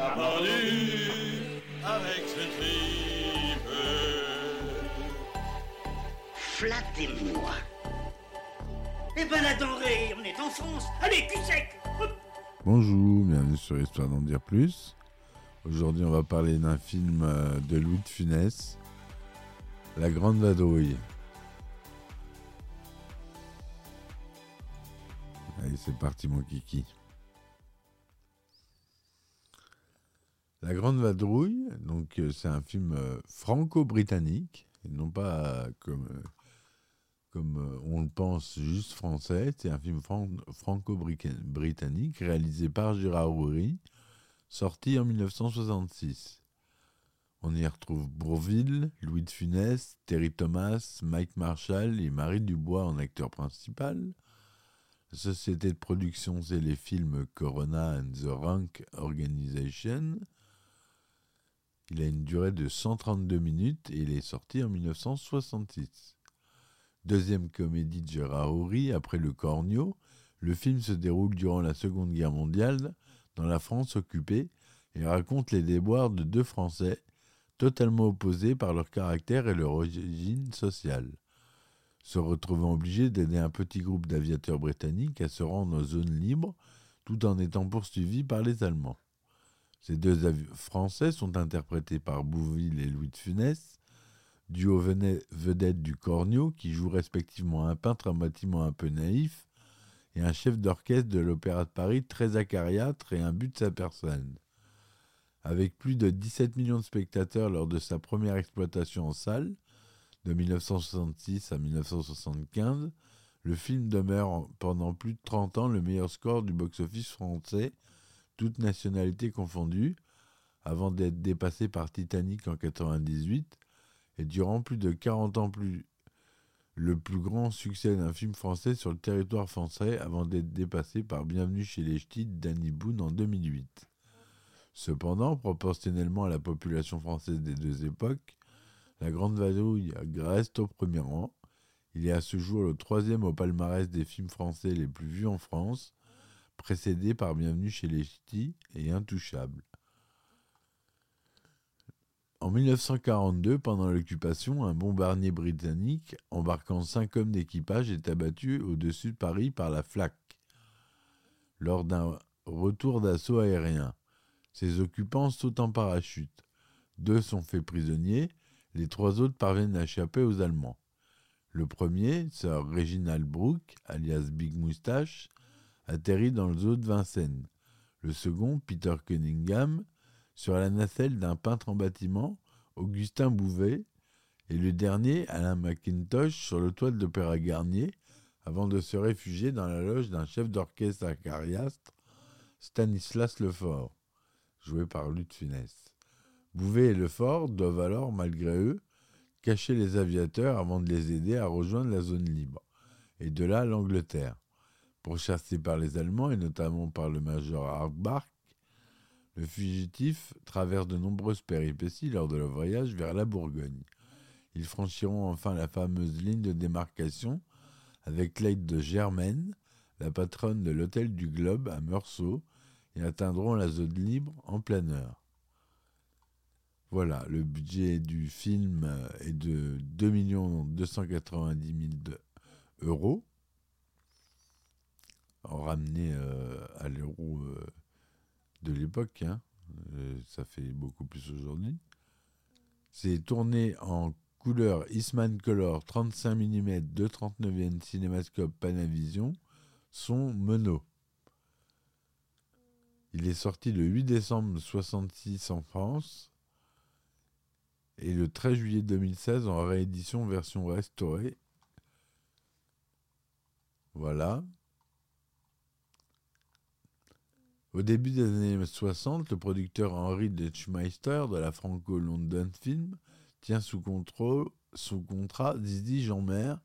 Pendu avec ce tripe. Flattez-moi. Eh ben la denrée, on est en France. Allez, cul sec Bonjour, bienvenue sur Histoire d'en dire plus. Aujourd'hui, on va parler d'un film euh, de Louis de Funès, La Grande Vadrouille. Allez, c'est parti, mon kiki. La Grande Vadrouille, donc euh, c'est un film euh, franco-britannique, non pas euh, comme, on le pense juste français. C'est un film fran- franco-britannique réalisé par Gérard Houry, sorti en 1966. On y retrouve Bourville, Louis de Funès, Terry Thomas, Mike Marshall et Marie Dubois en acteur principal. La société de production, c'est les films Corona and the Rank Organization. Il a une durée de 132 minutes et il est sorti en 1966. Deuxième comédie de Gérard après Le Cornio, le film se déroule durant la Seconde Guerre mondiale dans la France occupée et raconte les déboires de deux Français totalement opposés par leur caractère et leur origine sociale, se retrouvant obligés d'aider un petit groupe d'aviateurs britanniques à se rendre en zone libre tout en étant poursuivis par les Allemands. Ces deux avi- Français sont interprétés par Bouville et Louis de Funès, duo vedette du Cornio qui joue respectivement un peintre à bâtiment un peu naïf et un chef d'orchestre de l'Opéra de Paris très acariâtre et un but de sa personne. Avec plus de 17 millions de spectateurs lors de sa première exploitation en salle, de 1966 à 1975, le film demeure en- pendant plus de 30 ans le meilleur score du box-office français, toutes nationalités confondues, avant d'être dépassé par Titanic en 98, et durant plus de 40 ans plus le plus grand succès d'un film français sur le territoire français avant d'être dépassé par Bienvenue chez les Ch'tis Danny Boone en 2008. Cependant, proportionnellement à la population française des deux époques, la Grande Vadrouille reste au premier rang. Il est à ce jour le troisième au palmarès des films français les plus vus en France, précédé par Bienvenue chez les Ch'tis et Intouchable. En 1942, pendant l'occupation, un bombardier britannique embarquant cinq hommes d'équipage est abattu au-dessus de Paris par la FLAC lors d'un retour d'assaut aérien. Ses occupants sautent en parachute. Deux sont faits prisonniers, les trois autres parviennent à échapper aux Allemands. Le premier, Sir Reginald Brooke, alias Big Moustache, atterrit dans le zoo de Vincennes. Le second, Peter Cunningham, sur la nacelle d'un peintre en bâtiment, Augustin Bouvet, et le dernier, Alain McIntosh, sur le toit de l'Opéra Garnier, avant de se réfugier dans la loge d'un chef d'orchestre acariastre, Stanislas Lefort, joué par de Funès. Bouvet et Lefort doivent alors, malgré eux, cacher les aviateurs avant de les aider à rejoindre la zone libre, et de là l'Angleterre. Pourchassé par les Allemands et notamment par le major Hartbach, le fugitif traverse de nombreuses péripéties lors de leur voyage vers la Bourgogne. Ils franchiront enfin la fameuse ligne de démarcation avec l'aide de Germaine, la patronne de l'hôtel du Globe à Meursault, et atteindront la zone libre en pleine heure. Voilà, le budget du film est de 2 290 000 de- euros, ramené euh, à l'euro euh, de l'époque, hein. Euh, ça fait beaucoup plus aujourd'hui. C'est tourné en couleur Eastman Color 35 mm 239e cinémascope Panavision, son mono. Il est sorti le 8 décembre 66 en France et le 13 juillet 2016 en réédition version restaurée. Voilà. Au début des années 60, le producteur Henry Detschmeister de la Franco-London Film tient sous contrôle sous contrat Zizi Jeanmer,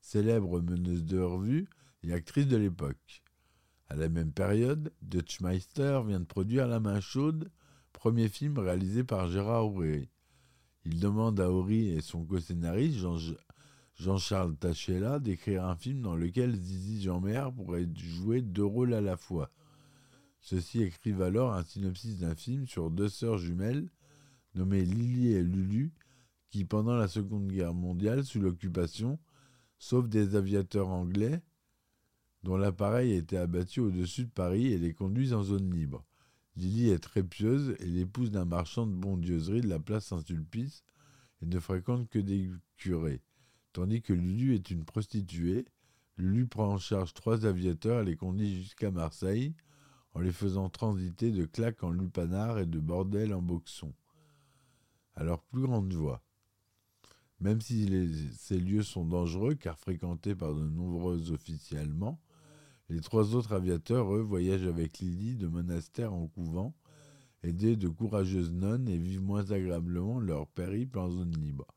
célèbre meneuse de revue et actrice de l'époque. À la même période, Dutchmeister vient de produire La main chaude, premier film réalisé par Gérard Houry. Il demande à Houry et son co-scénariste Jean-Charles Tachella d'écrire un film dans lequel Zizi Jeanmer pourrait jouer deux rôles à la fois. Ceux-ci écrivent alors un synopsis d'un film sur deux sœurs jumelles nommées Lily et Lulu qui, pendant la Seconde Guerre mondiale, sous l'occupation, sauvent des aviateurs anglais dont l'appareil a été abattu au-dessus de Paris et les conduisent en zone libre. Lily est très pieuse et l'épouse d'un marchand de bondieuserie de la place Saint-Sulpice et ne fréquente que des curés, tandis que Lulu est une prostituée. Lulu prend en charge trois aviateurs et les conduit jusqu'à Marseille en les faisant transiter de claques en lupanar et de bordel en boxon. À leur plus grande joie. Même si ces lieux sont dangereux car fréquentés par de nombreux officiers allemands, les trois autres aviateurs, eux, voyagent avec Lily de monastère en couvent, aidés de courageuses nonnes et vivent moins agréablement leur périple en zone libre.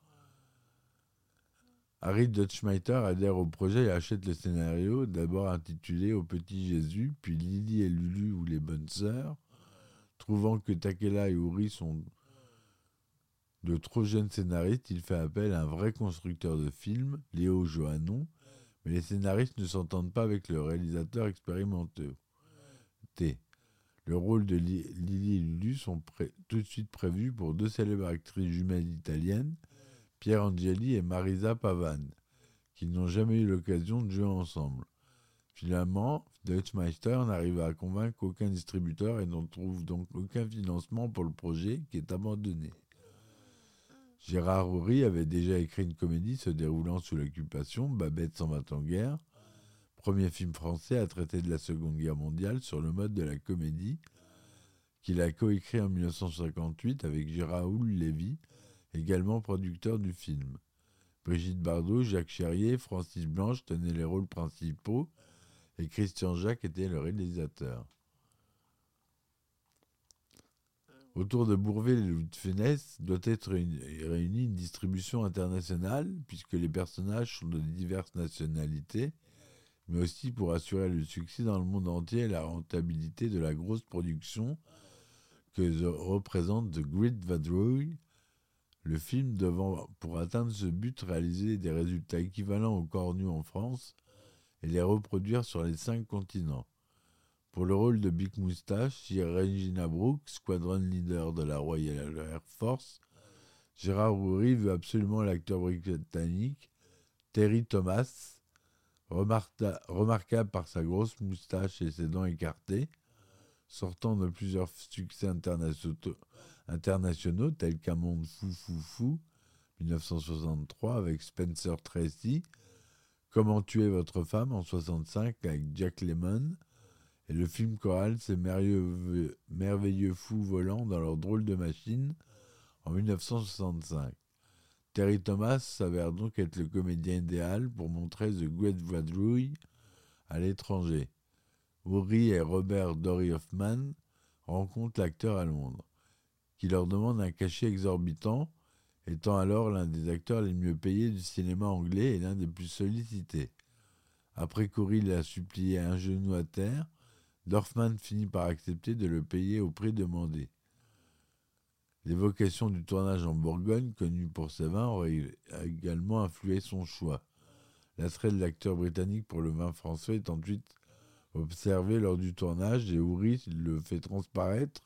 Harry Dutchmeiter adhère au projet et achète le scénario, d'abord intitulé Au petit Jésus, puis Lily et Lulu ou les bonnes sœurs. Trouvant que Takela et Uri sont de trop jeunes scénaristes, il fait appel à un vrai constructeur de films, Léo Johannon, mais les scénaristes ne s'entendent pas avec le réalisateur expérimenté. Le rôle de Lily et Lulu sont tout de suite prévus pour deux célèbres actrices jumelles italiennes, Pierre Angeli et Marisa Pavan, qui n'ont jamais eu l'occasion de jouer ensemble. Finalement, Deutschmeister n'arrive à convaincre aucun distributeur et n'en trouve donc aucun financement pour le projet qui est abandonné. Gérard Houry avait déjà écrit une comédie se déroulant sous l'occupation, Babette s'en va en guerre, premier film français à traiter de la Seconde Guerre mondiale sur le mode de la comédie, qu'il a coécrit en 1958 avec Gérard Lévy, également producteur du film. Brigitte Bardot, Jacques Cherrier, Francis Blanche tenaient les rôles principaux et Christian Jacques était le réalisateur. Autour de Bourville et de Funès doit être réunie une distribution internationale, puisque les personnages sont de diverses nationalités, mais aussi pour assurer le succès dans le monde entier et la rentabilité de la grosse production que représente The Great Vadrouille. Le film devant, pour atteindre ce but, réaliser des résultats équivalents aux cornus en France et les reproduire sur les cinq continents. Pour le rôle de Big Moustache, Sir Regina Brooke, squadron leader de la Royal Air Force, Gérard Houry veut absolument l'acteur britannique Terry Thomas, remarquable par sa grosse moustache et ses dents écartées, sortant de plusieurs succès internationaux tels qu'Un monde fou fou fou 1963 avec Spencer Tracy, Comment tuer votre femme en 65 avec Jack Lemmon, et le film choral C'est merveilleux, merveilleux fous volants dans leur drôle de machine en 1965. Terry Thomas s'avère donc être le comédien idéal pour montrer The Great Vadrouille à l'étranger. Uri et Robert Dory Hoffman rencontrent l'acteur à Londres, qui leur demande un cachet exorbitant, étant alors l'un des acteurs les mieux payés du cinéma anglais et l'un des plus sollicités. Après qu'Uri l'a supplié un genou à terre, Dorfman finit par accepter de le payer au prix demandé. L'évocation du tournage en Bourgogne, connu pour ses vins, aurait également influé son choix. L'attrait de l'acteur britannique pour le vin français est ensuite observé lors du tournage et Houry le fait transparaître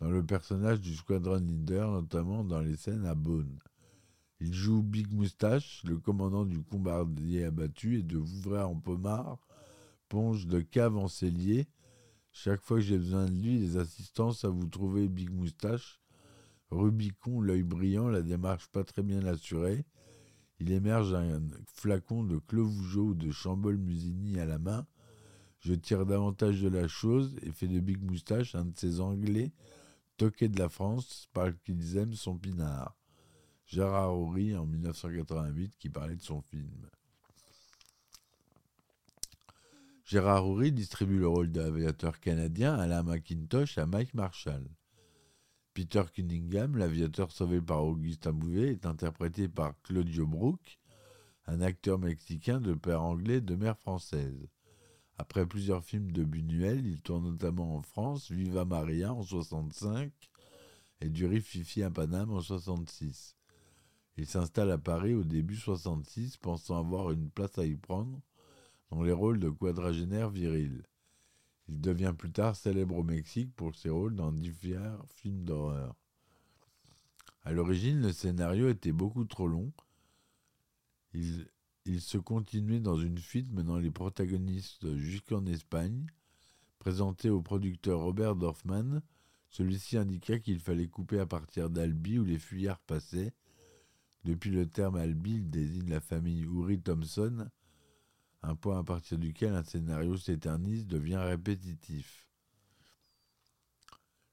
dans le personnage du squadron leader, notamment dans les scènes à Beaune. Il joue Big Moustache, le commandant du bombardier abattu et de Vouvray en Pommard, ponge de cave en cellier. Chaque fois que j'ai besoin de lui, les assistants à vous trouver Big Moustache. Rubicon, l'œil brillant, la démarche pas très bien assurée. Il émerge un flacon de Clovougeau ou de Chambol Musigny à la main. Je tire davantage de la chose et fais de Big Moustache un de ces Anglais toqués de la France par qu'ils aiment son pinard. Gérard Horry en 1988 qui parlait de son film. Gérard Houry distribue le rôle d'aviateur canadien Alain McIntosh à Mike Marshall. Peter Cunningham, l'aviateur sauvé par Augustin Bouvet, est interprété par Claudio Brook, un acteur mexicain de père anglais de mère française. Après plusieurs films de Buñuel, il tourne notamment en France Viva Maria en 65 et du Fifi à Paname en 66. Il s'installe à Paris au début 66, pensant avoir une place à y prendre dans les rôles de quadragénaire viril. Il devient plus tard célèbre au Mexique pour ses rôles dans différents films d'horreur. À l'origine, le scénario était beaucoup trop long. Il, se continuait dans une fuite menant les protagonistes jusqu'en Espagne. Présenté au producteur Robert Dorfman, celui-ci indiqua qu'il fallait couper à partir d'Albi où les fuyards passaient. Depuis le terme Albi, il désigne la famille Uri Thompson, un point à partir duquel un scénario s'éternise devient répétitif.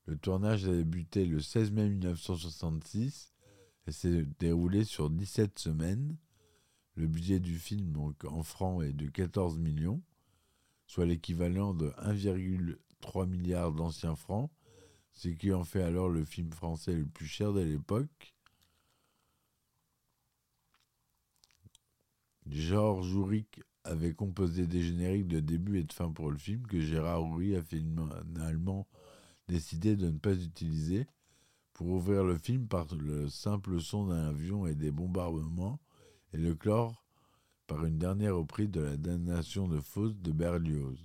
Le tournage a débuté le 16 mai 1966 et s'est déroulé sur 17 semaines. Le budget du film en francs est de 14 millions, soit l'équivalent de 1,3 milliard d'anciens francs, ce qui en fait alors le film français le plus cher de l'époque. Georges Jouric avait composé des génériques de début et de fin pour le film que Gérard Houry a finalement décidé de ne pas utiliser pour ouvrir le film par le simple son d'un avion et des bombardements et le clore par une dernière reprise de la damnation de Faust de Berlioz.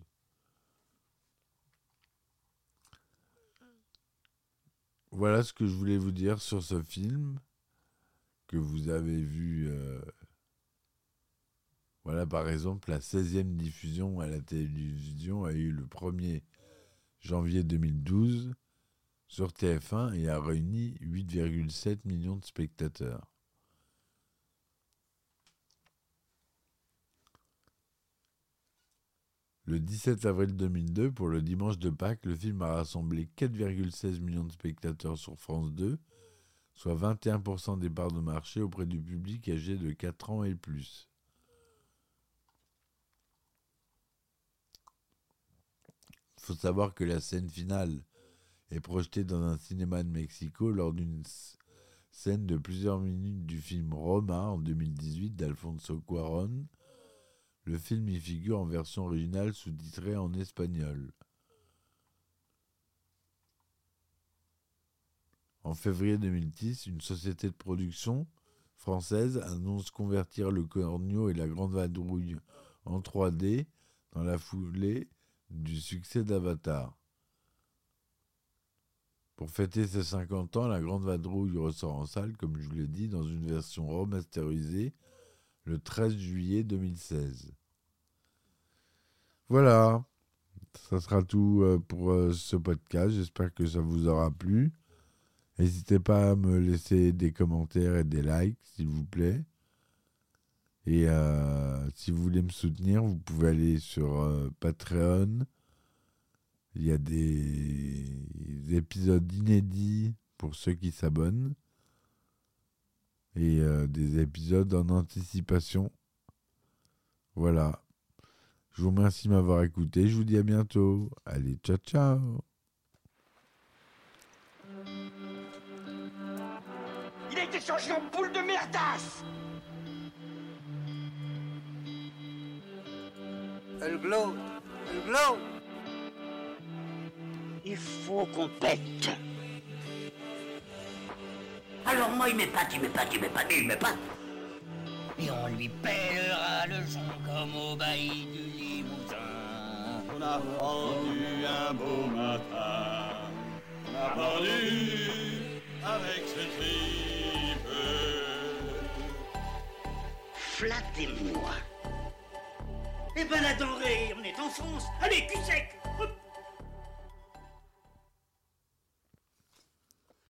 Voilà ce que je voulais vous dire sur ce film que vous avez vu euh, voilà, par exemple, la 16e diffusion à la télévision a eu le 1er janvier 2012 sur TF1 et a réuni 8,7 millions de spectateurs. Le 17 avril 2002, pour le dimanche de Pâques, le film a rassemblé 4,16 millions de spectateurs sur France 2, soit 21% des parts de marché auprès du public âgé de 4 ans et plus. faut savoir que la scène finale est projetée dans un cinéma de Mexico lors d'une scène de plusieurs minutes du film Roma en 2018 d'Alfonso Cuaron. Le film y figure en version originale sous-titrée en espagnol. En février 2010, une société de production française annonce convertir le Cornio et la Grande Vadrouille en 3D dans la foulée du succès d'Avatar. Pour fêter ses 50 ans, la Grande Vadrouille ressort en salle, comme je l'ai dit, dans une version remasterisée le 13 juillet 2016. Voilà, ça sera tout euh, pour euh, ce podcast. J'espère que ça vous aura plu. N'hésitez pas à me laisser des commentaires et des likes, s'il vous plaît. Et euh, si vous voulez me soutenir, vous pouvez aller sur Patreon. Il y a des, épisodes inédits pour ceux qui s'abonnent. Et euh, des épisodes en anticipation. Voilà. Je vous remercie de m'avoir écouté. Je vous dis à bientôt. Allez, ciao, ciao. Il a été changé en boule de merdasse Elle glow, Elle glow. Il faut qu'on pète. Alors moi, il m'épate, il m'épate, il m'épate, il m'épate. Et on lui pèlera le son comme au bailli du Limousin. On a rendu un beau matin. On a pendu avec ce tripe. Flattez-moi. Eh ben la denrée, on est en France. Allez, cul sec